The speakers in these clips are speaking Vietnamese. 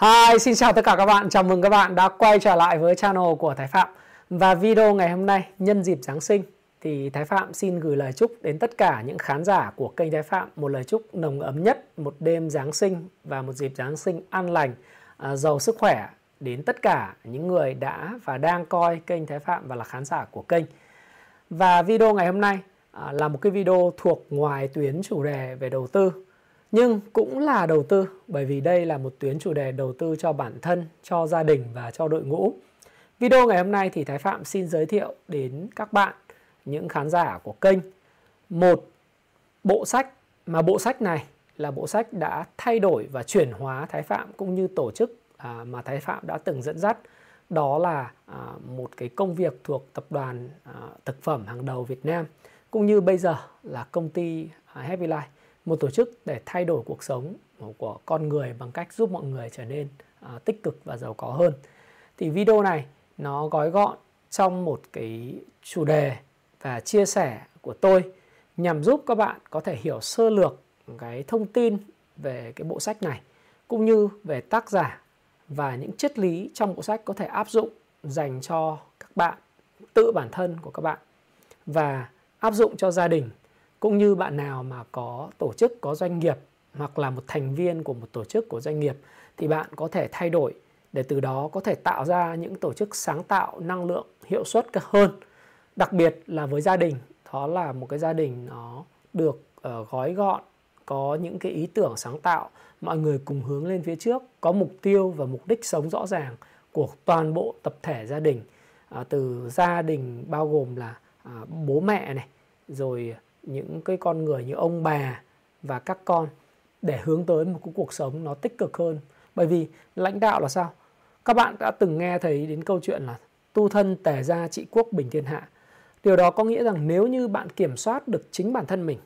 Hi, xin chào tất cả các bạn. Chào mừng các bạn đã quay trở lại với channel của Thái Phạm. Và video ngày hôm nay nhân dịp Giáng sinh thì Thái Phạm xin gửi lời chúc đến tất cả những khán giả của kênh Thái Phạm một lời chúc nồng ấm nhất, một đêm Giáng sinh và một dịp Giáng sinh an lành, à, giàu sức khỏe đến tất cả những người đã và đang coi kênh Thái Phạm và là khán giả của kênh. Và video ngày hôm nay à, là một cái video thuộc ngoài tuyến chủ đề về đầu tư nhưng cũng là đầu tư bởi vì đây là một tuyến chủ đề đầu tư cho bản thân, cho gia đình và cho đội ngũ. Video ngày hôm nay thì Thái Phạm xin giới thiệu đến các bạn những khán giả của kênh. Một bộ sách. Mà bộ sách này là bộ sách đã thay đổi và chuyển hóa Thái Phạm cũng như tổ chức à, mà Thái Phạm đã từng dẫn dắt. Đó là à, một cái công việc thuộc tập đoàn à, thực phẩm hàng đầu Việt Nam cũng như bây giờ là công ty Happy Life một tổ chức để thay đổi cuộc sống của con người bằng cách giúp mọi người trở nên uh, tích cực và giàu có hơn. Thì video này nó gói gọn trong một cái chủ đề và chia sẻ của tôi nhằm giúp các bạn có thể hiểu sơ lược cái thông tin về cái bộ sách này cũng như về tác giả và những triết lý trong bộ sách có thể áp dụng dành cho các bạn tự bản thân của các bạn và áp dụng cho gia đình cũng như bạn nào mà có tổ chức có doanh nghiệp hoặc là một thành viên của một tổ chức của doanh nghiệp thì bạn có thể thay đổi để từ đó có thể tạo ra những tổ chức sáng tạo năng lượng hiệu suất hơn. Đặc biệt là với gia đình đó là một cái gia đình nó được uh, gói gọn có những cái ý tưởng sáng tạo mọi người cùng hướng lên phía trước có mục tiêu và mục đích sống rõ ràng của toàn bộ tập thể gia đình. À, từ gia đình bao gồm là à, bố mẹ này rồi những cái con người như ông bà và các con để hướng tới một cái cuộc sống nó tích cực hơn. Bởi vì lãnh đạo là sao? Các bạn đã từng nghe thấy đến câu chuyện là tu thân tề gia trị quốc bình thiên hạ. Điều đó có nghĩa rằng nếu như bạn kiểm soát được chính bản thân mình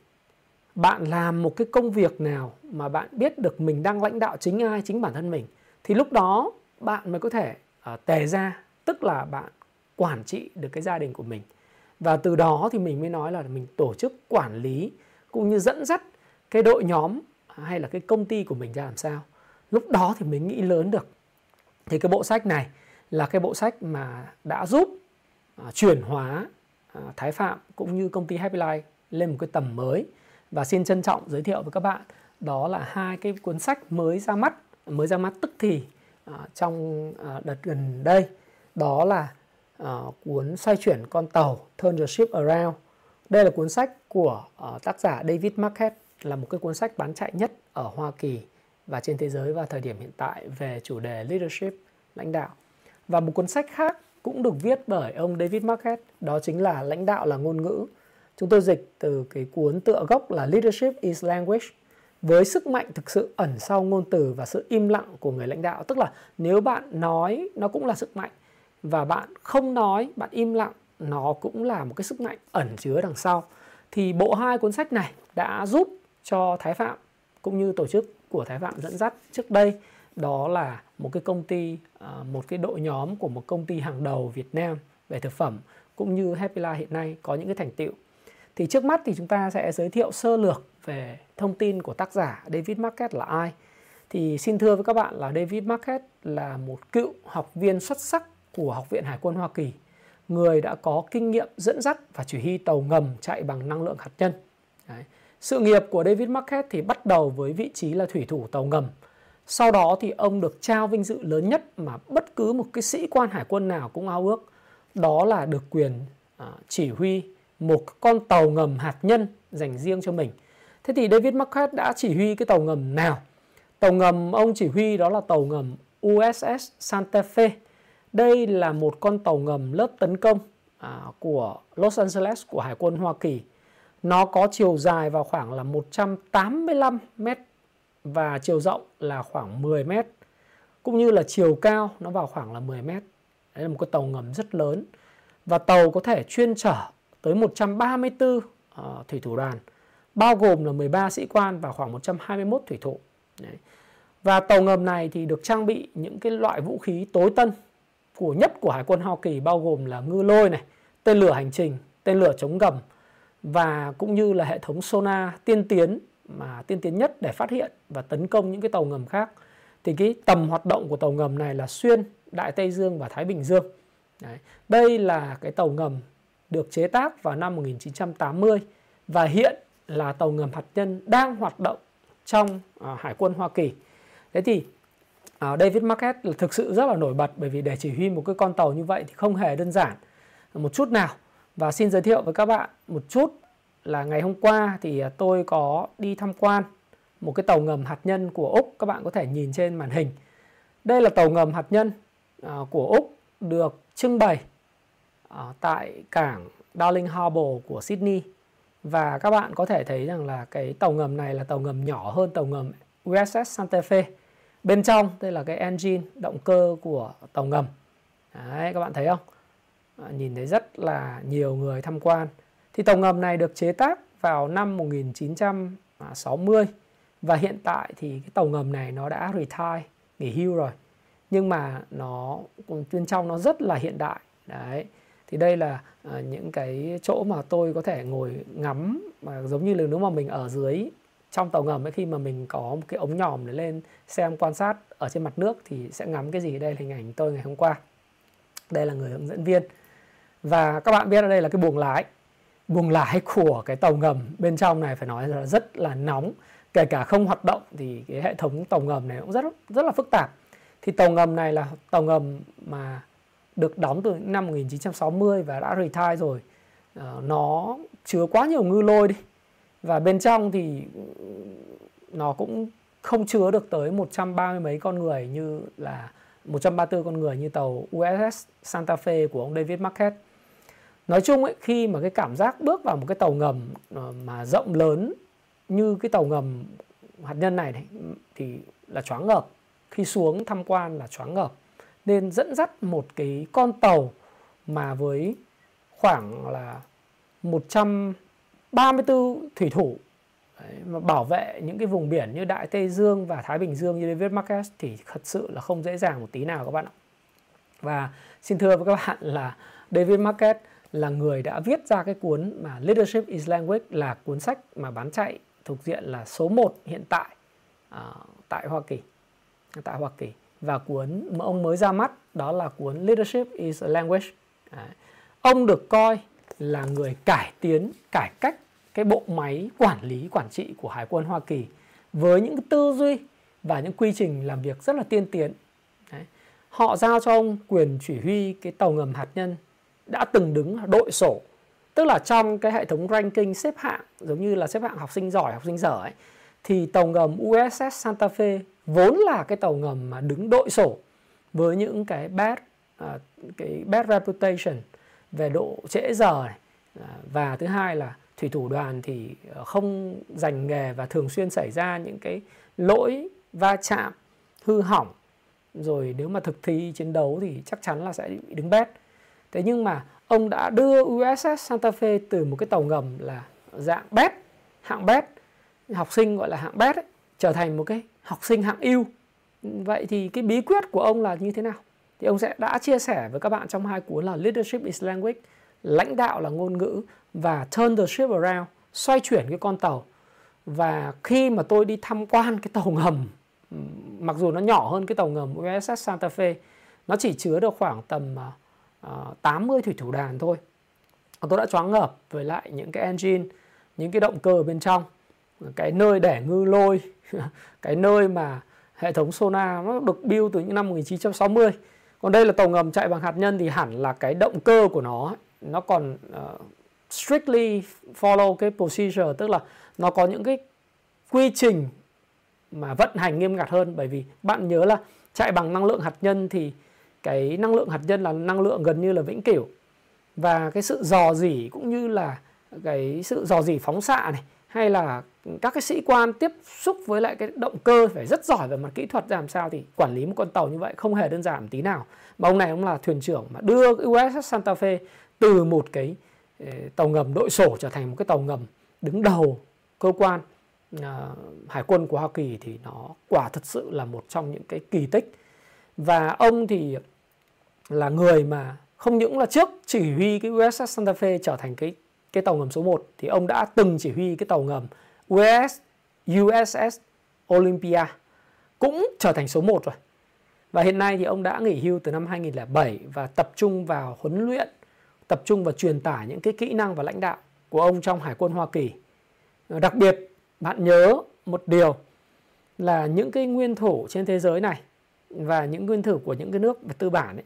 bạn làm một cái công việc nào mà bạn biết được mình đang lãnh đạo chính ai chính bản thân mình thì lúc đó bạn mới có thể uh, tề ra tức là bạn quản trị được cái gia đình của mình và từ đó thì mình mới nói là mình tổ chức quản lý cũng như dẫn dắt cái đội nhóm hay là cái công ty của mình ra làm sao. Lúc đó thì mình nghĩ lớn được. Thì cái bộ sách này là cái bộ sách mà đã giúp uh, chuyển hóa uh, Thái Phạm cũng như công ty Happy Life lên một cái tầm mới. Và xin trân trọng giới thiệu với các bạn đó là hai cái cuốn sách mới ra mắt mới ra mắt tức thì uh, trong uh, đợt gần đây. Đó là uh, cuốn xoay chuyển con tàu Turn the Ship Around. Đây là cuốn sách của uh, tác giả David Marquez là một cái cuốn sách bán chạy nhất ở Hoa Kỳ và trên thế giới vào thời điểm hiện tại về chủ đề leadership lãnh đạo. Và một cuốn sách khác cũng được viết bởi ông David Marquez đó chính là lãnh đạo là ngôn ngữ. Chúng tôi dịch từ cái cuốn tựa gốc là Leadership is Language với sức mạnh thực sự ẩn sau ngôn từ và sự im lặng của người lãnh đạo. Tức là nếu bạn nói nó cũng là sức mạnh và bạn không nói, bạn im lặng, nó cũng là một cái sức mạnh ẩn chứa đằng sau. Thì bộ hai cuốn sách này đã giúp cho Thái Phạm cũng như tổ chức của Thái Phạm dẫn dắt trước đây, đó là một cái công ty à, một cái đội nhóm của một công ty hàng đầu Việt Nam về thực phẩm cũng như Happy Life hiện nay có những cái thành tựu. Thì trước mắt thì chúng ta sẽ giới thiệu sơ lược về thông tin của tác giả David market là ai. Thì xin thưa với các bạn là David market là một cựu học viên xuất sắc của Học viện Hải quân Hoa Kỳ, người đã có kinh nghiệm dẫn dắt và chỉ huy tàu ngầm chạy bằng năng lượng hạt nhân. Đấy. Sự nghiệp của David Marquette thì bắt đầu với vị trí là thủy thủ tàu ngầm. Sau đó thì ông được trao vinh dự lớn nhất mà bất cứ một cái sĩ quan hải quân nào cũng ao ước. Đó là được quyền à, chỉ huy một con tàu ngầm hạt nhân dành riêng cho mình. Thế thì David Marquette đã chỉ huy cái tàu ngầm nào? Tàu ngầm ông chỉ huy đó là tàu ngầm USS Santa Fe đây là một con tàu ngầm lớp tấn công à, của Los Angeles của Hải quân Hoa Kỳ. Nó có chiều dài vào khoảng là 185 mét và chiều rộng là khoảng 10 mét. Cũng như là chiều cao nó vào khoảng là 10 mét. Đây là một cái tàu ngầm rất lớn. Và tàu có thể chuyên chở tới 134 uh, ờ, thủy thủ đoàn, bao gồm là 13 sĩ quan và khoảng 121 thủy thủ. Đấy. Và tàu ngầm này thì được trang bị những cái loại vũ khí tối tân của nhất của Hải quân Hoa Kỳ bao gồm là ngư lôi này, tên lửa hành trình, tên lửa chống gầm và cũng như là hệ thống sonar tiên tiến mà tiên tiến nhất để phát hiện và tấn công những cái tàu ngầm khác. thì cái tầm hoạt động của tàu ngầm này là xuyên Đại Tây Dương và Thái Bình Dương. Đấy. Đây là cái tàu ngầm được chế tác vào năm 1980 và hiện là tàu ngầm hạt nhân đang hoạt động trong uh, Hải quân Hoa Kỳ. Thế thì uh, David Marquet là thực sự rất là nổi bật bởi vì để chỉ huy một cái con tàu như vậy thì không hề đơn giản một chút nào. Và xin giới thiệu với các bạn một chút là ngày hôm qua thì à, tôi có đi tham quan một cái tàu ngầm hạt nhân của Úc. Các bạn có thể nhìn trên màn hình. Đây là tàu ngầm hạt nhân à, của Úc được trưng bày à, tại cảng Darling Harbour của Sydney và các bạn có thể thấy rằng là cái tàu ngầm này là tàu ngầm nhỏ hơn tàu ngầm USS Santa Fe bên trong đây là cái engine động cơ của tàu ngầm. Đấy các bạn thấy không? À, nhìn thấy rất là nhiều người tham quan. Thì tàu ngầm này được chế tác vào năm 1960 và hiện tại thì cái tàu ngầm này nó đã retire nghỉ hưu rồi. Nhưng mà nó bên trong nó rất là hiện đại. Đấy thì đây là uh, những cái chỗ mà tôi có thể ngồi ngắm mà giống như là nếu mà mình ở dưới trong tàu ngầm ấy, khi mà mình có một cái ống nhòm để lên xem quan sát ở trên mặt nước thì sẽ ngắm cái gì. Đây là hình ảnh tôi ngày hôm qua. Đây là người hướng dẫn viên. Và các bạn biết ở đây là cái buồng lái. Buồng lái của cái tàu ngầm bên trong này phải nói là rất là nóng. Kể cả không hoạt động thì cái hệ thống tàu ngầm này cũng rất rất là phức tạp. Thì tàu ngầm này là tàu ngầm mà được đóng từ năm 1960 và đã retire rồi. Ờ, nó chứa quá nhiều ngư lôi đi và bên trong thì nó cũng không chứa được tới 130 mấy con người như là 134 con người như tàu USS Santa Fe của ông David Marquette. Nói chung ấy, khi mà cái cảm giác bước vào một cái tàu ngầm ờ, mà rộng lớn như cái tàu ngầm hạt nhân này, này thì là choáng ngợp. Khi xuống tham quan là choáng ngợp nên dẫn dắt một cái con tàu mà với khoảng là 134 thủy thủ đấy, mà bảo vệ những cái vùng biển như Đại Tây Dương và Thái Bình Dương như David Marquez thì thật sự là không dễ dàng một tí nào các bạn ạ. Và xin thưa với các bạn là David Marquez là người đã viết ra cái cuốn mà Leadership is Language là cuốn sách mà bán chạy thuộc diện là số 1 hiện tại uh, tại Hoa Kỳ. Tại Hoa Kỳ và cuốn mà ông mới ra mắt đó là cuốn Leadership is a Language. Đấy. Ông được coi là người cải tiến, cải cách cái bộ máy quản lý, quản trị của Hải quân Hoa Kỳ với những tư duy và những quy trình làm việc rất là tiên tiến. Đấy. Họ giao cho ông quyền chỉ huy cái tàu ngầm hạt nhân đã từng đứng đội sổ tức là trong cái hệ thống ranking xếp hạng giống như là xếp hạng học sinh giỏi học sinh dở ấy thì tàu ngầm USS Santa Fe vốn là cái tàu ngầm mà đứng đội sổ với những cái bad uh, cái bad reputation về độ trễ giờ này. À, và thứ hai là thủy thủ đoàn thì ờ, không dành nghề và thường xuyên xảy ra những cái lỗi va chạm hư hỏng. Rồi nếu mà thực thi chiến đấu thì chắc chắn là sẽ bị đứng bét. Thế nhưng mà ông đã đưa USS Santa Fe từ một cái tàu ngầm là dạng bét hạng bét học sinh gọi là hạng bét ấy, trở thành một cái học sinh hạng ưu. Vậy thì cái bí quyết của ông là như thế nào? Thì ông sẽ đã chia sẻ với các bạn trong hai cuốn là Leadership is Language lãnh đạo là ngôn ngữ và Turn the Ship Around xoay chuyển cái con tàu. Và khi mà tôi đi tham quan cái tàu ngầm mặc dù nó nhỏ hơn cái tàu ngầm USS Santa Fe nó chỉ chứa được khoảng tầm ờ, ờ, uh, 80 thủy thủ đàn thôi. Tôi đã choáng ngợp với lại những cái engine những cái động cơ bên trong. Cái nơi để ngư lôi cái nơi mà hệ thống sonar nó được build từ những năm 1960 còn đây là tàu ngầm chạy bằng hạt nhân thì hẳn là cái động cơ của nó nó còn uh, strictly follow cái procedure tức là nó có những cái quy trình mà vận hành nghiêm ngặt hơn. Bởi vì bạn nhớ là chạy bằng năng lượng hạt nhân thì cái năng lượng hạt nhân là năng lượng gần như là vĩnh cửu. Và cái sự dò dỉ cũng như là cái sự dò dỉ phóng xạ này hay là các cái sĩ quan tiếp xúc với lại cái động cơ phải rất giỏi về mặt kỹ thuật làm sao thì quản lý một con tàu như vậy không hề đơn giản tí nào. Mà ông này ông là thuyền trưởng mà đưa USS Santa Fe từ một cái ờ, tàu ngầm đội sổ trở thành một cái tàu ngầm đứng đầu cơ quan uh, hải quân của Hoa Kỳ thì nó quả thật sự là một trong những cái kỳ tích. Và ông thì là người mà không những là trước chỉ huy cái USS Santa Fe trở thành cái cái tàu ngầm số 1 thì ông đã từng chỉ huy cái tàu ngầm USS USS Olympia cũng trở thành số 1 rồi. Và hiện nay thì ông đã nghỉ hưu từ năm 2007 và tập trung vào huấn luyện, tập trung vào truyền tải những cái kỹ năng và lãnh đạo của ông trong Hải quân Hoa Kỳ. Đặc biệt bạn nhớ một điều là những cái nguyên thủ trên thế giới này và những nguyên thủ của những cái nước tư bản ấy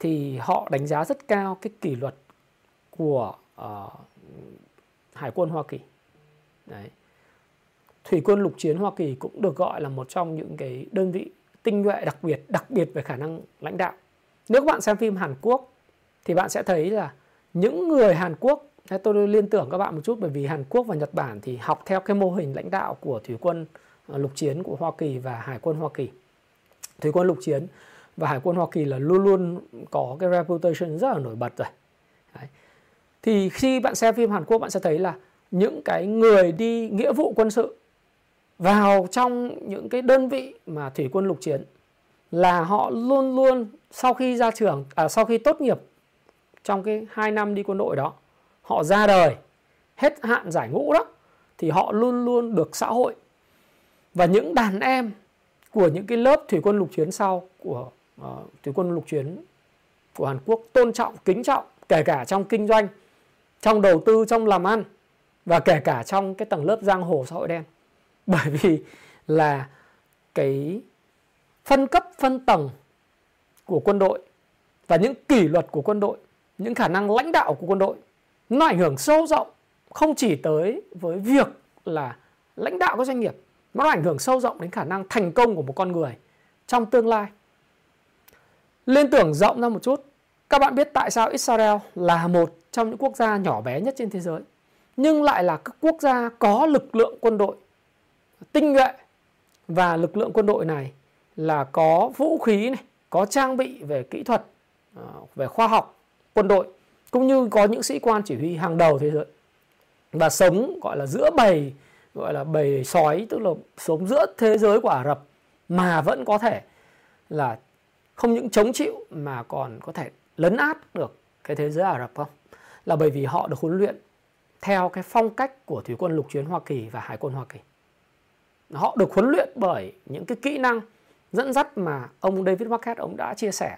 thì họ đánh giá rất cao cái kỷ luật của uh, Hải quân Hoa Kỳ. Đấy. Thủy quân lục chiến Hoa Kỳ cũng được gọi là một trong những cái đơn vị tinh nhuệ đặc biệt, đặc biệt về khả năng lãnh đạo. Nếu các bạn xem phim Hàn Quốc thì bạn sẽ thấy là những người Hàn Quốc tôi liên tưởng các bạn một chút bởi vì Hàn Quốc và Nhật Bản thì học theo cái mô hình lãnh đạo của thủy quân ờ, lục chiến của Hoa Kỳ và Hải quân Hoa Kỳ. Thủy quân lục chiến và Hải quân Hoa Kỳ là luôn luôn có cái reputation rất là nổi bật rồi. Đấy. Thì khi bạn xem phim Hàn Quốc bạn sẽ thấy là những cái người đi nghĩa vụ quân sự vào trong những cái đơn vị mà thủy quân lục chiến là họ luôn luôn sau khi ra trường à, sau khi tốt nghiệp trong cái 2 năm đi quân đội đó họ ra đời hết hạn giải ngũ đó thì họ luôn luôn được xã hội. Và những đàn em của những cái lớp thủy quân lục chiến sau của uh, thủy quân lục chiến của Hàn Quốc tôn trọng kính trọng kể cả trong kinh doanh trong đầu tư, trong làm ăn, và kể cả trong cái tầng lớp giang hồ xã hội đen. Bởi vì là cái phân cấp, phân tầng của quân đội và những kỷ luật của quân đội, những khả năng lãnh đạo của quân đội, nó ảnh hưởng sâu rộng, không chỉ tới với việc là lãnh đạo các doanh nghiệp nó ảnh hưởng sâu rộng đến khả năng thành công của một con người trong tương lai. Liên tưởng rộng ra một chút, các bạn biết tại sao Israel là một trong những quốc gia nhỏ bé nhất trên thế giới. Nhưng lại là các quốc gia có lực lượng quân đội tinh nhuệ. Và lực lượng quân đội này là có vũ khí này, có trang bị về kỹ thuật, à, về khoa học quân đội cũng như có những sĩ quan chỉ huy hàng đầu thế giới. Và sống gọi là giữa bầy gọi là bầy sói tức là sống giữa thế giới của Ả Rập mà vẫn có thể là không những chống chịu mà còn có thể lấn át được cái thế giới Ả Rập không? Là bởi vì họ được huấn luyện theo cái phong cách của thủy quân lục chiến Hoa Kỳ và hải quân Hoa Kỳ. Họ được huấn luyện bởi những cái kỹ năng dẫn dắt mà ông David Marquette ông đã chia sẻ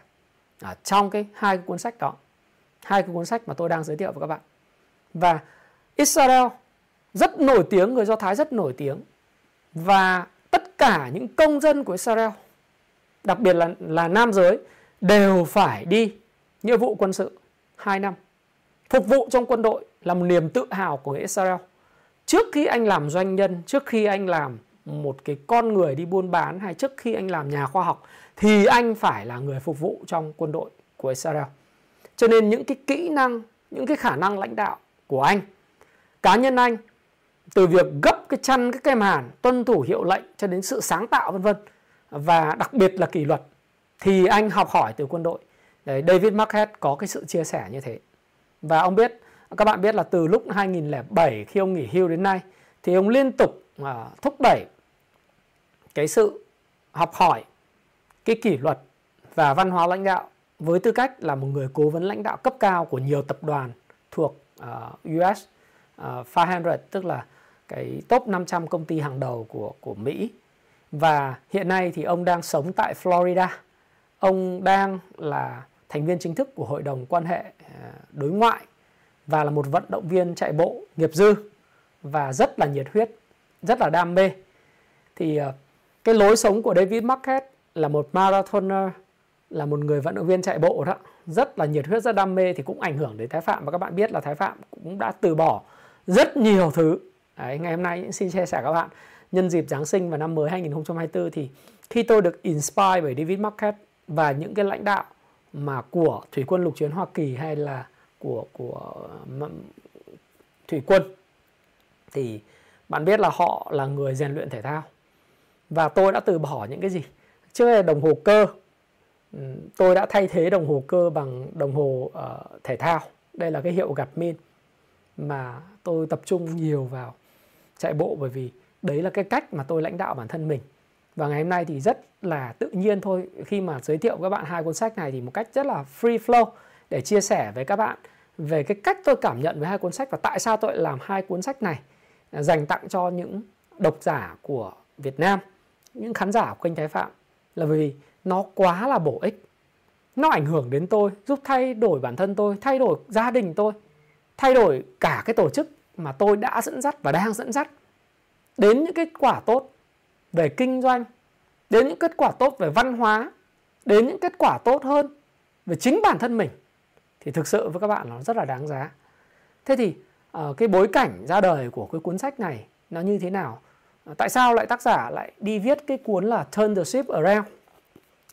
ở trong cái hai cái cuốn sách đó, hai cái cuốn sách mà tôi đang giới thiệu với các bạn. Và Israel rất nổi tiếng, người Do Thái rất nổi tiếng. Và tất cả những công dân của Israel, đặc biệt là là nam giới, đều phải đi nghĩa vụ quân sự 2 năm phục vụ trong quân đội là một niềm tự hào của người Israel. Trước khi anh làm doanh nhân trước khi anh làm một cái con người đi buôn bán hay trước khi anh làm nhà khoa học thì anh phải là người phục vụ trong quân đội của Israel. Cho nên những cái kỹ năng những cái khả năng lãnh đạo của anh cá nhân anh từ việc gấp cái chăn cái kem hàn tuân thủ hiệu lệnh cho đến sự sáng tạo vân vân và đặc biệt là kỷ luật thì anh học hỏi từ quân đội. Đấy, David Marquette có cái sự chia sẻ như thế và ông biết các bạn biết là từ lúc 2007 khi ông nghỉ hưu đến nay thì ông liên tục uh, thúc đẩy cái sự học hỏi cái kỷ luật và văn hóa lãnh đạo với tư cách là một người cố vấn lãnh đạo cấp cao của nhiều tập đoàn thuộc uh, US uh, 500 tức là cái top 500 công ty hàng đầu của của Mỹ và hiện nay thì ông đang sống tại Florida. Ông đang là thành viên chính thức của Hội đồng quan hệ à, đối ngoại và là một vận động viên chạy bộ nghiệp dư và rất là nhiệt huyết, rất là đam mê. Thì à, cái lối sống của David Marquette là một marathoner là một người vận động viên chạy bộ đó rất là nhiệt huyết rất đam mê thì cũng ảnh hưởng đến Thái Phạm và các bạn biết là Thái Phạm cũng đã từ bỏ rất nhiều thứ Đấy, ngày hôm nay xin chia sẻ các bạn nhân dịp Giáng sinh và năm mới 2024 thì khi tôi được inspire bởi David Marquette và những cái lãnh đạo mà của thủy quân lục chiến Hoa Kỳ hay là của của thủy quân thì bạn biết là họ là người rèn luyện thể thao. Và tôi đã từ bỏ những cái gì? Trước là đồng hồ cơ. Ừ, tôi đã thay thế đồng hồ cơ bằng đồng hồ uh, thể thao. Đây là cái hiệu gặp min mà tôi tập trung nhiều vào chạy bộ bởi vì đấy là cái cách mà tôi lãnh đạo bản thân mình và ngày hôm nay thì rất là tự nhiên thôi. Khi mà giới thiệu các bạn hai cuốn sách này thì một cách rất là free flow để chia sẻ với các bạn về cái cách tôi cảm nhận với hai cuốn sách và tại sao tôi làm hai cuốn sách này à, dành tặng cho những độc giả của Việt Nam những khán giả của kênh Thái Phạm. Là vì nó quá là bổ ích. Nó ảnh hưởng đến tôi, giúp thay đổi bản thân tôi, thay đổi gia đình tôi, thay đổi cả cái tổ chức mà tôi đã dẫn dắt và đang dẫn dắt. Đến những kết quả tốt về kinh doanh, đến những kết quả tốt về văn hóa, đến những kết quả tốt hơn về chính bản thân mình thì thực sự với các bạn nó rất là đáng giá. Thế thì ờ, cái bối cảnh ra đời của cái cuốn sách này nó như thế nào? Ờ, tại sao lại tác giả lại đi viết cái cuốn là Turn the Ship Around?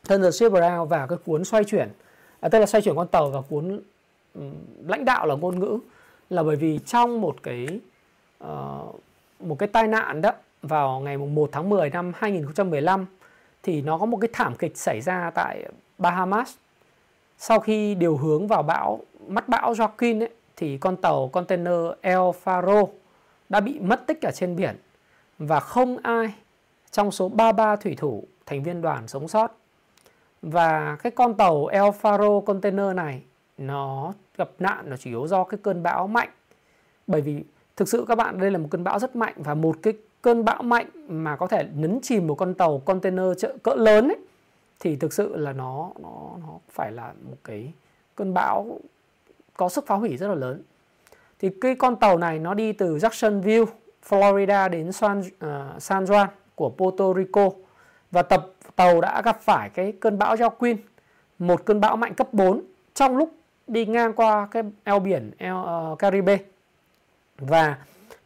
Turn the Ship Around và cái cuốn xoay chuyển, à, tức là xoay chuyển con tàu và cuốn um, lãnh đạo là ngôn ngữ là bởi vì trong một cái uh, một cái tai nạn đó vào ngày 1 tháng 10 năm 2015 thì nó có một cái thảm kịch xảy ra tại Bahamas sau khi điều hướng vào bão mắt bão Joaquin ấy, thì con tàu container El Faro đã bị mất tích ở trên biển và không ai trong số 33 thủy thủ thành viên đoàn sống sót. Và cái con tàu El Faro container này nó gặp nạn là chủ yếu do cái cơn bão mạnh. Bởi vì thực sự các bạn đây là một cơn bão rất mạnh và một cái cơn bão mạnh mà có thể nhấn chìm một con tàu container cỡ lớn ấy thì thực sự là nó nó nó phải là một cái cơn bão có sức phá hủy rất là lớn. Thì cái con tàu này nó đi từ Jacksonville, Florida đến San, uh, San Juan của Puerto Rico và tập tàu đã gặp phải cái cơn bão Joaquin, một cơn bão mạnh cấp 4 trong lúc đi ngang qua cái eo biển eo uh, Caribe. Và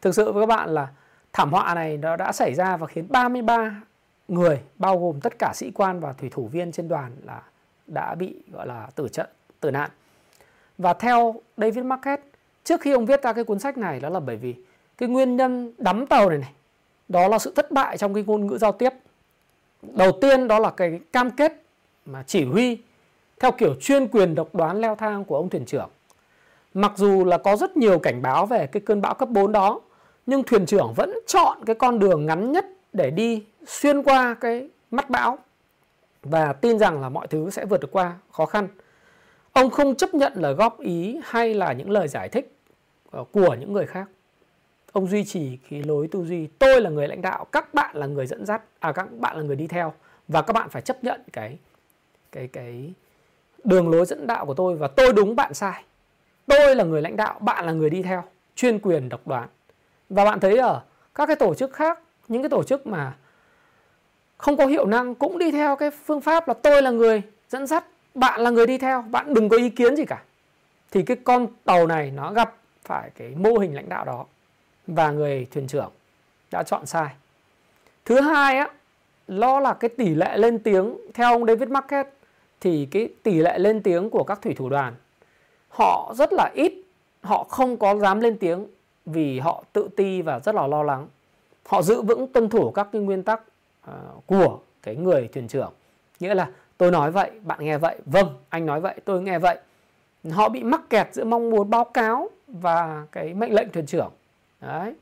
thực sự với các bạn là thảm họa này nó đã xảy ra và khiến 33 người bao gồm tất cả sĩ quan và thủy thủ viên trên đoàn là đã bị gọi là tử trận tử nạn. Và theo David Marquez, trước khi ông viết ra cái cuốn sách này đó là bởi vì cái nguyên nhân đắm tàu này này đó là sự thất bại trong cái ngôn ngữ giao tiếp. Đầu tiên đó là cái cam kết mà chỉ huy theo kiểu chuyên quyền độc đoán leo thang của ông thuyền trưởng. Mặc dù là có rất nhiều cảnh báo về cái cơn bão cấp 4 đó, nhưng thuyền trưởng vẫn chọn cái con đường ngắn nhất để đi xuyên qua cái mắt bão và tin rằng là mọi thứ sẽ vượt được qua khó khăn. Ông không chấp nhận lời góp ý hay là những lời giải thích ờ, của những người khác. Ông duy trì cái lối tư duy tôi là người lãnh đạo, các bạn là người dẫn dắt, à các bạn là người đi theo và các bạn phải chấp nhận cái cái cái đường lối dẫn đạo của tôi và tôi đúng bạn sai. Tôi là người lãnh đạo, bạn là người đi theo, chuyên quyền độc đoán. Và bạn thấy ở các cái tổ chức khác, những cái tổ chức mà không có hiệu năng cũng đi theo cái phương pháp là tôi là người dẫn dắt bạn là người đi theo bạn đừng có ý kiến gì cả. Thì cái con tàu này nó gặp phải cái mô hình lãnh đạo đó và người thuyền trưởng đã chọn sai. Thứ hai á lo là cái tỷ lệ lên tiếng theo ông David market thì cái tỷ lệ lên tiếng của các thủy thủ đoàn họ rất là ít họ không có dám lên tiếng vì họ tự ti và rất là lo lắng. Họ giữ vững tuân thủ các cái nguyên tắc uh, của cái người thuyền trưởng. Nghĩa là tôi nói vậy bạn nghe vậy vâng anh nói vậy tôi nghe vậy. Họ bị mắc kẹt giữa mong muốn báo cáo và cái mệnh lệnh thuyền trưởng. Đấy.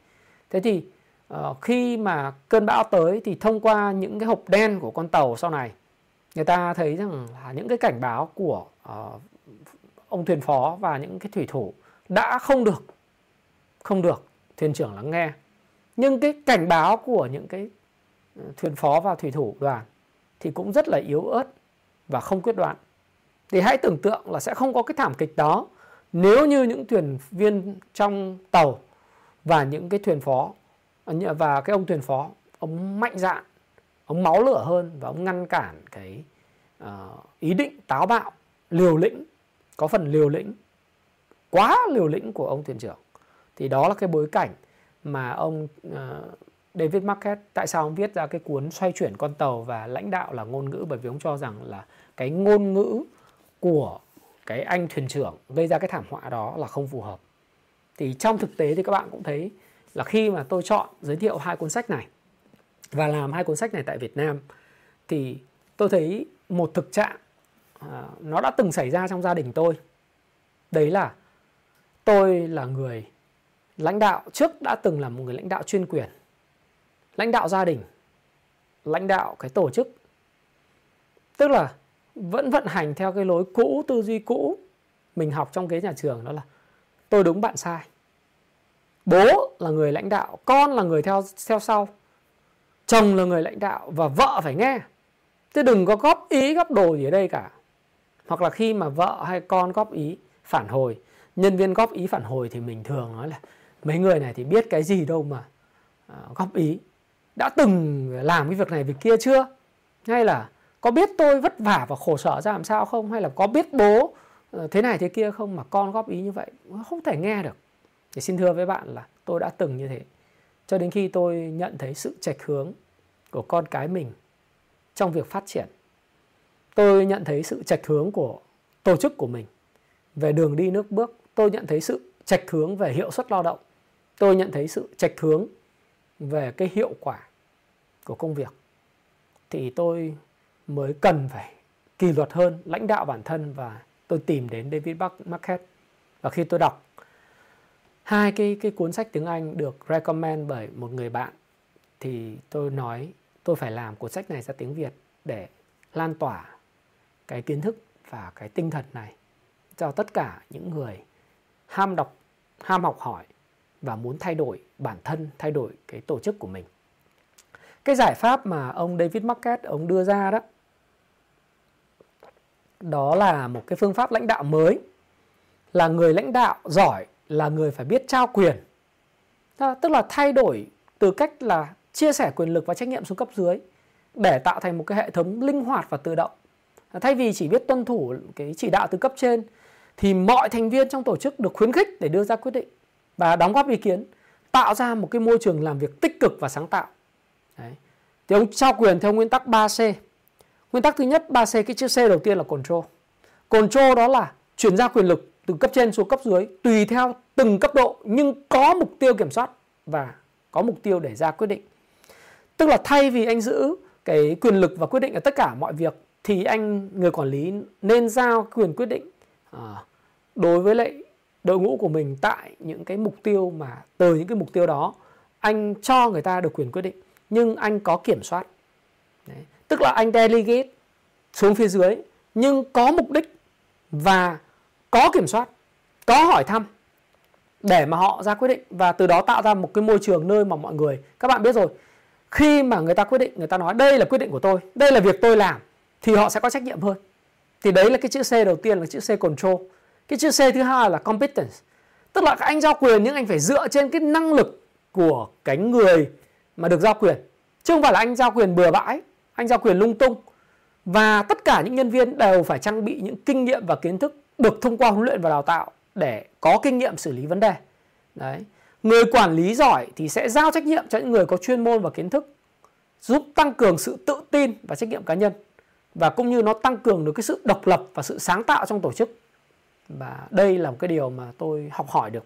Thế thì uh, khi mà cơn bão tới thì thông qua những cái hộp đen của con tàu sau này người ta thấy rằng là những cái cảnh báo của uh, ông thuyền phó và những cái thủy thủ đã không được không được thuyền trưởng lắng nghe. Nhưng cái cảnh báo của những cái ờ, thuyền phó và thủy thủ đoàn thì cũng rất là yếu ớt và không quyết đoán. Thì hãy tưởng tượng là sẽ không có cái thảm kịch đó nếu như những thuyền viên trong tàu và những cái thuyền phó ờ, và cái ông thuyền phó ông mạnh dạn ông máu lửa hơn và ông ngăn cản cái uh, ý định táo bạo liều lĩnh có phần liều lĩnh quá liều lĩnh của ông thuyền trưởng thì đó là cái bối cảnh mà ông uh, David market tại sao ông viết ra cái cuốn xoay chuyển con tàu và lãnh đạo là ngôn ngữ bởi vì ông cho rằng là cái ngôn ngữ của cái anh thuyền trưởng gây ra cái thảm họa đó là không phù hợp. Thì trong thực tế thì các bạn cũng thấy là khi mà tôi chọn giới thiệu hai cuốn sách này và làm hai cuốn sách này tại Việt Nam thì tôi thấy một thực trạng à, nó đã từng xảy ra trong gia đình tôi. Đấy là tôi là người lãnh đạo trước đã từng là một người lãnh đạo chuyên quyền. Lãnh đạo gia đình, lãnh đạo cái tổ chức. Tức là vẫn vận hành theo cái lối cũ, tư duy cũ mình học trong cái nhà trường, đó là tôi đúng, bạn sai. Bố là người lãnh đạo, con là người theo theo sau. Chồng là người lãnh đạo và vợ phải nghe. Chứ đừng có góp ý, góp đồ gì ở đây cả. Hoặc là khi mà vợ hay con góp ý phản hồi, nhân viên góp ý phản hồi thì mình thường nói là mấy người này thì biết cái gì đâu mà à, góp ý. Đã từng làm cái việc này, việc kia chưa? Hay là có biết tôi vất vả và khổ sở ra làm sao không? Hay là có biết bố ờ, thế này thế kia không mà con góp ý như vậy? Không thể nghe được. Thì xin thưa với bạn là tôi đã từng như thế. Cho đến khi tôi nhận thấy sự trạch hướng của con cái mình trong việc phát triển, tôi nhận thấy sự trạch hướng của tổ chức của mình về đường đi nước bước. Tôi nhận thấy sự trạch hướng về hiệu suất lao động tôi nhận thấy sự trạch hướng về cái hiệu quả của công việc thì tôi mới cần phải kỷ luật hơn lãnh đạo bản thân và tôi tìm đến David Market và khi tôi đọc hai cái cái cuốn sách tiếng Anh được recommend bởi một người bạn thì tôi nói tôi phải làm cuốn sách này ra tiếng Việt để lan tỏa cái kiến thức và cái tinh thần này cho tất cả những người ham đọc, ham học hỏi và muốn thay đổi bản thân, thay đổi cái tổ chức của mình. Cái giải pháp mà ông David Market ông đưa ra đó đó là một cái phương pháp lãnh đạo mới là người lãnh đạo giỏi là người phải biết trao quyền. Tức là thay đổi từ cách là chia sẻ quyền lực và trách nhiệm xuống cấp dưới để tạo thành một cái hệ thống linh hoạt và tự động. Thay vì chỉ biết tuân thủ cái chỉ đạo từ cấp trên thì mọi thành viên trong tổ chức được khuyến khích để đưa ra quyết định và đóng góp ý kiến, tạo ra một cái môi trường làm việc tích cực và sáng tạo. Đấy. Thì ông trao quyền theo nguyên tắc 3C. Nguyên tắc thứ nhất 3C cái chữ C đầu tiên là control. Control đó là chuyển giao quyền lực từ cấp trên xuống cấp dưới tùy theo từng cấp độ nhưng có mục tiêu kiểm soát và có mục tiêu để ra quyết định. Tức là thay vì anh giữ cái quyền lực và quyết định ở tất cả mọi việc thì anh người quản lý nên giao quyền quyết định à, đối với lại đội ngũ của mình tại những cái mục tiêu mà từ những cái mục tiêu đó, anh cho người ta được quyền quyết định, nhưng anh có kiểm soát. Đấy. tức là anh delegate xuống phía dưới, nhưng có mục đích và có kiểm soát, có hỏi thăm để mà họ ra quyết định và từ đó tạo ra một cái môi trường nơi mà mọi người, các bạn biết rồi, khi mà người ta quyết định, người ta nói đây là quyết định của tôi, đây là việc tôi làm, thì họ sẽ có trách nhiệm hơn. Thì đấy là cái chữ C đầu tiên là chữ C control cái chữ C thứ hai là competence. Tức là anh giao quyền, nhưng anh phải dựa trên cái năng lực của cái người mà được giao quyền. Chứ không phải là anh giao quyền bừa bãi, anh giao quyền lung tung. Và tất cả những nhân viên đều phải trang bị những kinh nghiệm và kiến thức được thông qua huấn luyện và đào tạo để có kinh nghiệm xử lý vấn đề. Đấy. Người quản lý giỏi thì sẽ giao trách nhiệm cho những người có chuyên môn và kiến thức, giúp tăng cường sự tự tin và trách nhiệm cá nhân, và cũng như nó tăng cường được cái sự độc lập và sự sáng tạo trong tổ chức và đây là một cái điều mà tôi học hỏi được.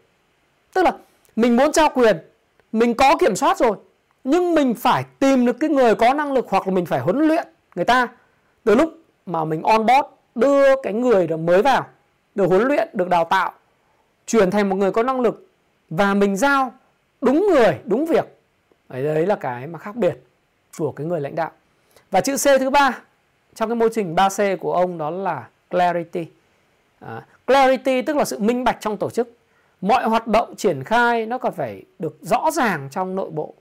Tức là mình muốn trao quyền mình có kiểm soát rồi nhưng mình phải tìm được cái người có năng lực hoặc là mình phải huấn luyện người ta. Từ lúc mà mình on board đưa cái người đó mới vào được huấn luyện được đào tạo chuyển thành một người có năng lực và mình giao đúng người đúng việc. Đấy, đấy là cái mà khác biệt của cái người lãnh đạo. Và chữ C thứ ba trong cái mô trình 3C của ông đó là clarity. À, clarity tức là sự minh bạch trong tổ chức. Mọi hoạt động triển khai nó còn phải được rõ ràng trong nội bộ.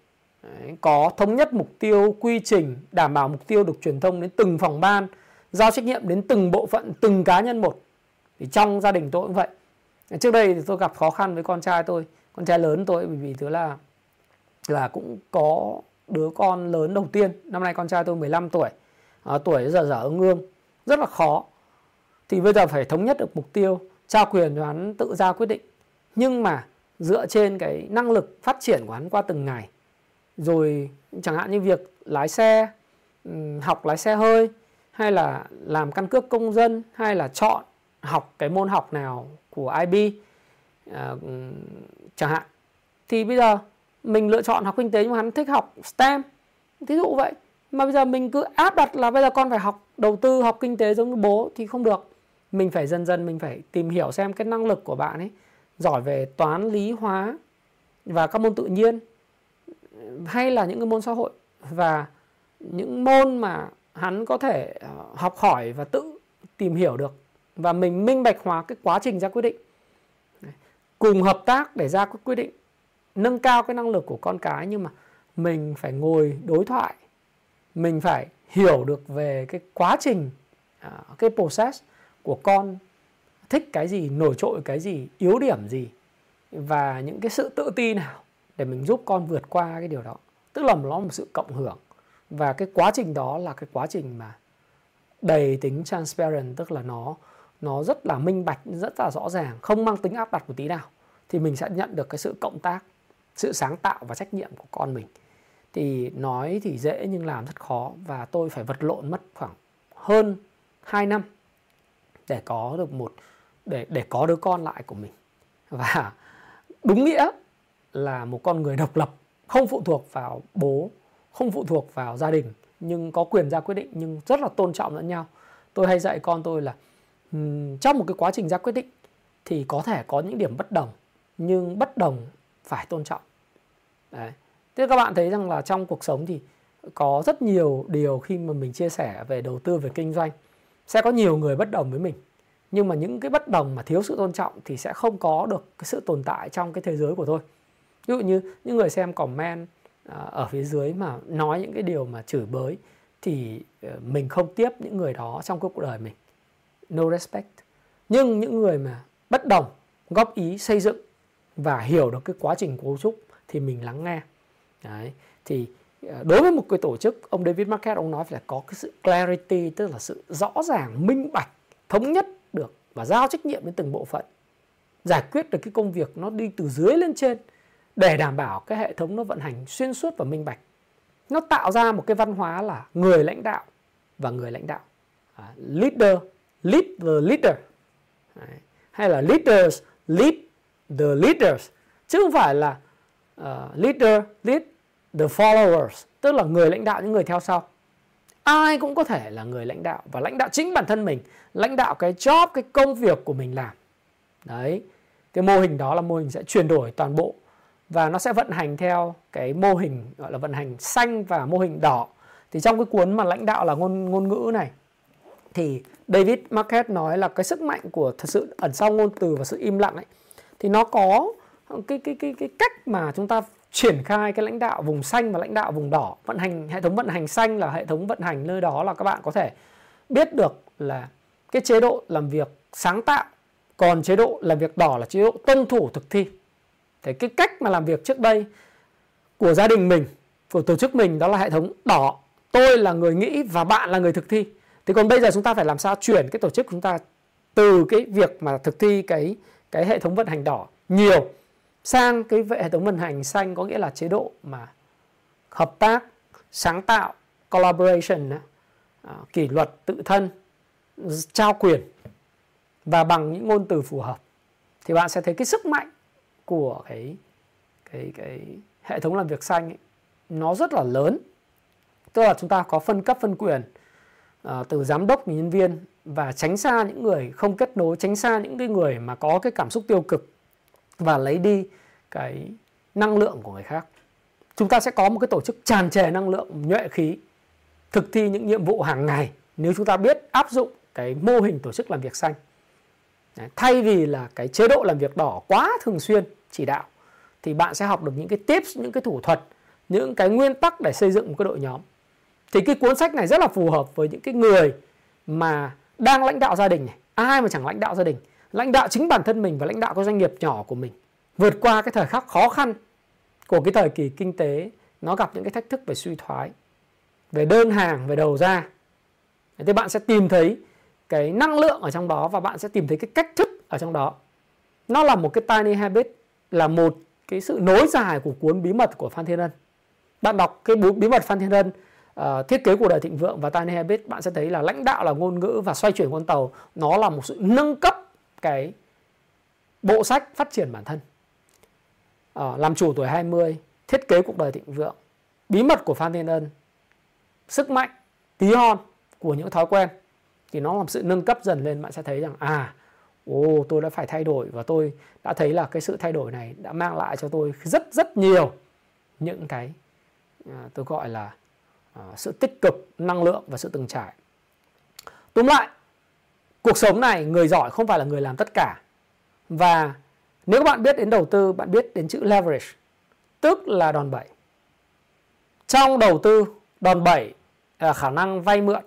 Đấy, có thống nhất mục tiêu quy trình đảm bảo mục tiêu được truyền thông đến từng phòng ban giao trách nhiệm đến từng bộ phận từng cá nhân một. Thì trong gia đình tôi cũng vậy. Trước đây thì tôi gặp khó khăn với con trai tôi con trai lớn tôi bởi vì thứ là là cũng có đứa con lớn đầu tiên. Năm nay con trai tôi 15 tuổi. À, tuổi giờ giờ ương ương. Rất là khó thì bây giờ phải thống nhất được mục tiêu trao quyền cho hắn tự ra quyết định. Nhưng mà dựa trên cái năng lực phát triển của hắn qua từng ngày rồi chẳng hạn như việc lái xe học lái xe hơi hay là làm căn cước công dân hay là chọn học cái môn học nào của IB à, ờ, chẳng hạn. Thì bây giờ mình lựa chọn học kinh tế nhưng mà hắn thích học STEM. Thí dụ vậy. Mà bây giờ mình cứ áp đặt là bây giờ con phải học đầu tư học kinh tế giống như bố thì không được mình phải dần dần mình phải tìm hiểu xem cái năng lực của bạn ấy, giỏi về toán, lý, hóa và các môn tự nhiên, hay là những cái môn xã hội và những môn mà hắn có thể ờ, học hỏi và tự tìm hiểu được và mình minh bạch hóa cái quá trình ra quyết định. Cùng hợp tác để ra quyết định, nâng cao cái năng lực của con cái nhưng mà mình phải ngồi đối thoại, mình phải hiểu được về cái quá trình ờ, cái process của con, thích cái gì, nổi trội cái gì, yếu điểm gì, và những cái sự tự ti nào để mình giúp con vượt qua cái điều đó. Tức là nó là một sự cộng hưởng. Và cái quá trình đó là cái quá trình mà đầy tính transparent, tức là nó nó rất là minh bạch, rất là rõ ràng, không mang tính áp đặt một tí nào, thì mình sẽ nhận được cái sự cộng tác, sự sáng tạo và trách nhiệm của con mình. Thì nói thì dễ nhưng làm rất khó, và tôi phải vật lộn mất khoảng hơn 2 năm để có được một, để để có đứa con lại của mình. Và đúng nghĩa là một con người độc lập, không phụ thuộc vào bố, không phụ thuộc vào gia đình, nhưng có quyền ra quyết định, nhưng rất là tôn trọng lẫn nhau. Tôi hay dạy con tôi là trong một cái quá trình ra quyết định thì có thể có những điểm bất đồng, nhưng bất đồng phải tôn trọng. Đấy. Thế các bạn thấy rằng là trong cuộc sống thì có rất nhiều điều khi mà mình chia sẻ về đầu tư, về kinh doanh sẽ có nhiều người bất đồng với mình. Nhưng mà những cái bất đồng mà thiếu sự tôn trọng thì sẽ không có được cái sự tồn tại trong cái thế giới của tôi. Ví dụ như những người xem comment à, ở phía dưới mà nói những cái điều mà chửi bới thì ờ, mình không tiếp những người đó trong cuộc đời mình. No respect. Nhưng những người mà bất đồng, góp ý, xây dựng và hiểu được cái quá trình cấu trúc thì mình lắng nghe. Đấy. thì Ờ, đối với một cái tổ chức ông David Market ông nói phải là có cái sự clarity tức là sự rõ ràng minh bạch thống nhất được và giao trách nhiệm đến từng bộ phận. Giải quyết được cái công việc nó đi từ dưới lên trên để đảm bảo cái hệ thống nó vận hành xuyên suốt và minh bạch. Nó tạo ra một cái văn hóa là người lãnh đạo và người lãnh đạo. À, leader lead the leader. Đấy. hay là leaders lead the leaders chứ không phải là uh, leader lead the followers, tức là người lãnh đạo, những người theo sau. Ai cũng có thể là người lãnh đạo và lãnh đạo chính bản thân mình, lãnh đạo cái job, cái công việc của mình làm. Đấy, cái mô hình đó là mô hình sẽ chuyển đổi toàn bộ và nó sẽ vận hành theo cái mô hình, gọi là vận hành xanh và mô hình đỏ. Thì trong cái cuốn mà lãnh đạo là ngôn ngôn ngữ này, thì David Marquette nói là cái sức mạnh của thật sự ẩn sau ngôn từ và sự im lặng ấy, thì nó có cái cái cái cái cách mà chúng ta triển khai cái lãnh đạo vùng xanh và lãnh đạo vùng đỏ vận hành, hệ thống vận hành xanh là hệ thống vận hành nơi đó là các bạn có thể biết được là cái chế độ làm việc sáng tạo, còn chế độ làm việc đỏ là chế độ tuân thủ thực thi. Thì cái cách mà làm việc trước đây của gia đình mình, của tổ chức mình đó là hệ thống đỏ. Tôi là người nghĩ và bạn là người thực thi. Thì còn bây giờ chúng ta phải làm sao chuyển cái tổ chức của chúng ta từ cái việc mà thực thi cái cái hệ thống vận hành đỏ nhiều sang cái hệ thống vận hành xanh có nghĩa là chế độ mà hợp tác sáng tạo collaboration à, kỷ luật tự thân trao quyền và bằng những ngôn từ phù hợp thì bạn sẽ thấy cái sức mạnh của cái cái cái hệ thống làm việc xanh ấy, nó rất là lớn. Tức là chúng ta có phân cấp phân quyền à, từ giám đốc nhân viên và tránh xa những người không kết nối tránh xa những cái người mà có cái cảm xúc tiêu cực và lấy đi cái năng lượng của người khác. Chúng ta sẽ có một cái tổ chức tràn trề năng lượng nhuệ khí thực thi những nhiệm vụ hàng ngày nếu chúng ta biết áp dụng cái mô hình tổ chức làm việc xanh. Đấy, thay vì là cái chế độ làm việc đỏ quá thường xuyên chỉ đạo thì bạn sẽ học được những cái tips những cái thủ thuật những cái nguyên tắc để xây dựng một cái đội nhóm. Thì cái cuốn sách này rất là phù hợp với những cái người mà đang lãnh đạo gia đình này. Ai mà chẳng lãnh đạo gia đình? Lãnh đạo chính bản thân mình và lãnh đạo các doanh nghiệp nhỏ của mình. Vượt qua cái thời khắc khó khăn của cái thời kỳ kinh tế nó gặp những cái thách thức về suy thoái về đơn hàng về đầu ra. Thì bạn sẽ tìm thấy cái năng lượng ở trong đó và bạn sẽ tìm thấy cái cách thức ở trong đó. Nó là một cái tiny habit là một cái sự nối dài của cuốn bí mật của Phan Thiên Ân. Bạn đọc cái bí mật Phan Thiên Ân uh, thiết kế của đời thịnh vượng và tiny habit bạn sẽ thấy là lãnh đạo là ngôn ngữ và xoay chuyển con tàu. Nó là một sự nâng cấp cái bộ sách phát triển bản thân. À, làm chủ tuổi 20 thiết kế cuộc đời thịnh vượng bí mật của Phan Thiên Ân sức mạnh tí hon của những thói quen thì nó làm sự nâng cấp dần lên. Bạn sẽ thấy rằng à ồ tôi đã phải thay đổi và tôi đã thấy là cái sự thay đổi này đã mang lại cho tôi rất rất nhiều những cái à, tôi gọi là à, sự tích cực năng lượng và sự từng trải. Túm lại cuộc sống này người giỏi không phải là người làm tất cả. Và nếu các bạn biết đến đầu tư, bạn biết đến chữ leverage, tức là đòn bẩy. Trong đầu tư, đòn bẩy là khả năng vay mượn.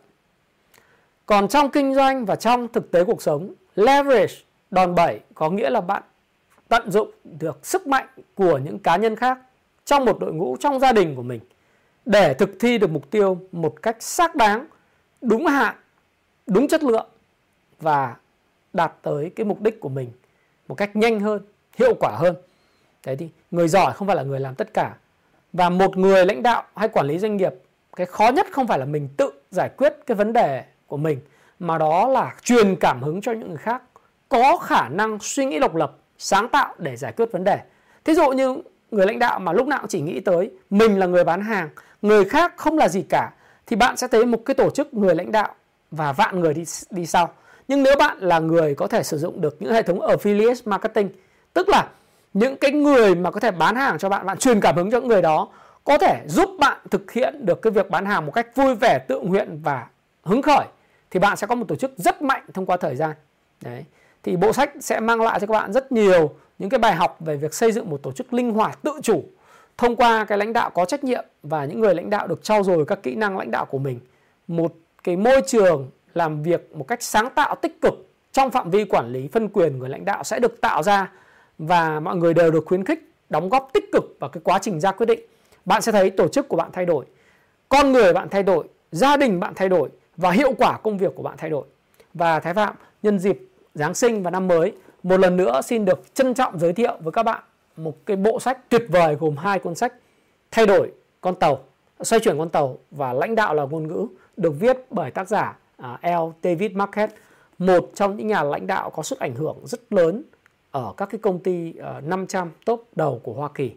Còn trong kinh doanh và trong thực tế cuộc sống, leverage, đòn bẩy có nghĩa là bạn tận dụng được sức mạnh của những cá nhân khác trong một đội ngũ, trong gia đình của mình để thực thi được mục tiêu một cách xác đáng, đúng hạn, đúng chất lượng và đạt tới cái mục đích của mình một cách nhanh hơn, hiệu quả hơn. Thế thì người giỏi không phải là người làm tất cả. Và một người lãnh đạo hay quản lý doanh nghiệp, cái khó nhất không phải là mình tự giải quyết cái vấn đề của mình, mà đó là truyền cảm hứng cho những người khác, có khả năng suy nghĩ độc lập, sáng tạo để giải quyết vấn đề. Thí dụ như người lãnh đạo mà lúc nào cũng chỉ nghĩ tới mình là người bán hàng, người khác không là gì cả, thì bạn sẽ thấy một cái tổ chức người lãnh đạo và vạn người đi đi sau nhưng nếu bạn là người có thể sử dụng được những hệ thống affiliate marketing, tức là những cái người mà có thể bán hàng cho bạn bạn truyền cảm hứng cho những người đó, có thể giúp bạn thực hiện được cái việc bán hàng một cách vui vẻ, tự nguyện và hứng khởi, thì bạn sẽ có một tổ chức rất mạnh thông qua thời gian. Đấy. Thì bộ sách sẽ mang lại cho các bạn rất nhiều những cái bài học về việc xây dựng một tổ chức linh hoạt, tự chủ, thông qua cái lãnh đạo có trách nhiệm và những người lãnh đạo được trau dồi các kỹ năng lãnh đạo của mình. Một cái môi trường làm việc một cách sáng tạo, tích cực trong phạm vi quản lý, phân quyền người lãnh đạo sẽ được tạo ra và mọi người đều được khuyến khích, đóng góp tích cực vào cái quá trình ra quyết định. Bạn sẽ thấy tổ chức của bạn thay đổi, con người bạn thay đổi, gia đình bạn thay đổi và hiệu quả công việc của bạn thay đổi. Và thái phạm, nhân dịp giáng sinh và năm mới, một lần nữa xin được trân trọng giới thiệu với các bạn một cái bộ sách tuyệt vời gồm hai cuốn sách thay đổi con tàu, xoay chuyển con tàu và lãnh đạo là ngôn ngữ, được viết bởi tác giả À, L. David Market một trong những nhà lãnh đạo có sức ảnh hưởng rất lớn ở các cái công ty à, 500 top đầu của Hoa Kỳ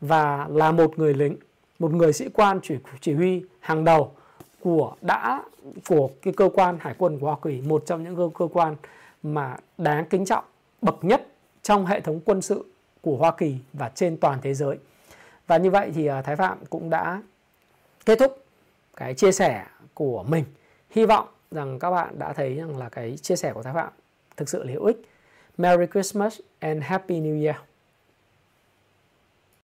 và là một người lính, một người sĩ quan chỉ, chỉ huy hàng đầu của đã của cái cơ quan hải quân của Hoa Kỳ, một trong những cơ, cơ quan mà đáng kính trọng bậc nhất trong hệ thống quân sự của Hoa Kỳ và trên toàn thế giới. Và như vậy thì à, Thái Phạm cũng đã kết thúc cái chia sẻ của mình. Hy vọng rằng các bạn đã thấy rằng là cái chia sẻ của Thái Phạm thực sự là hữu ích. Merry Christmas and Happy New Year.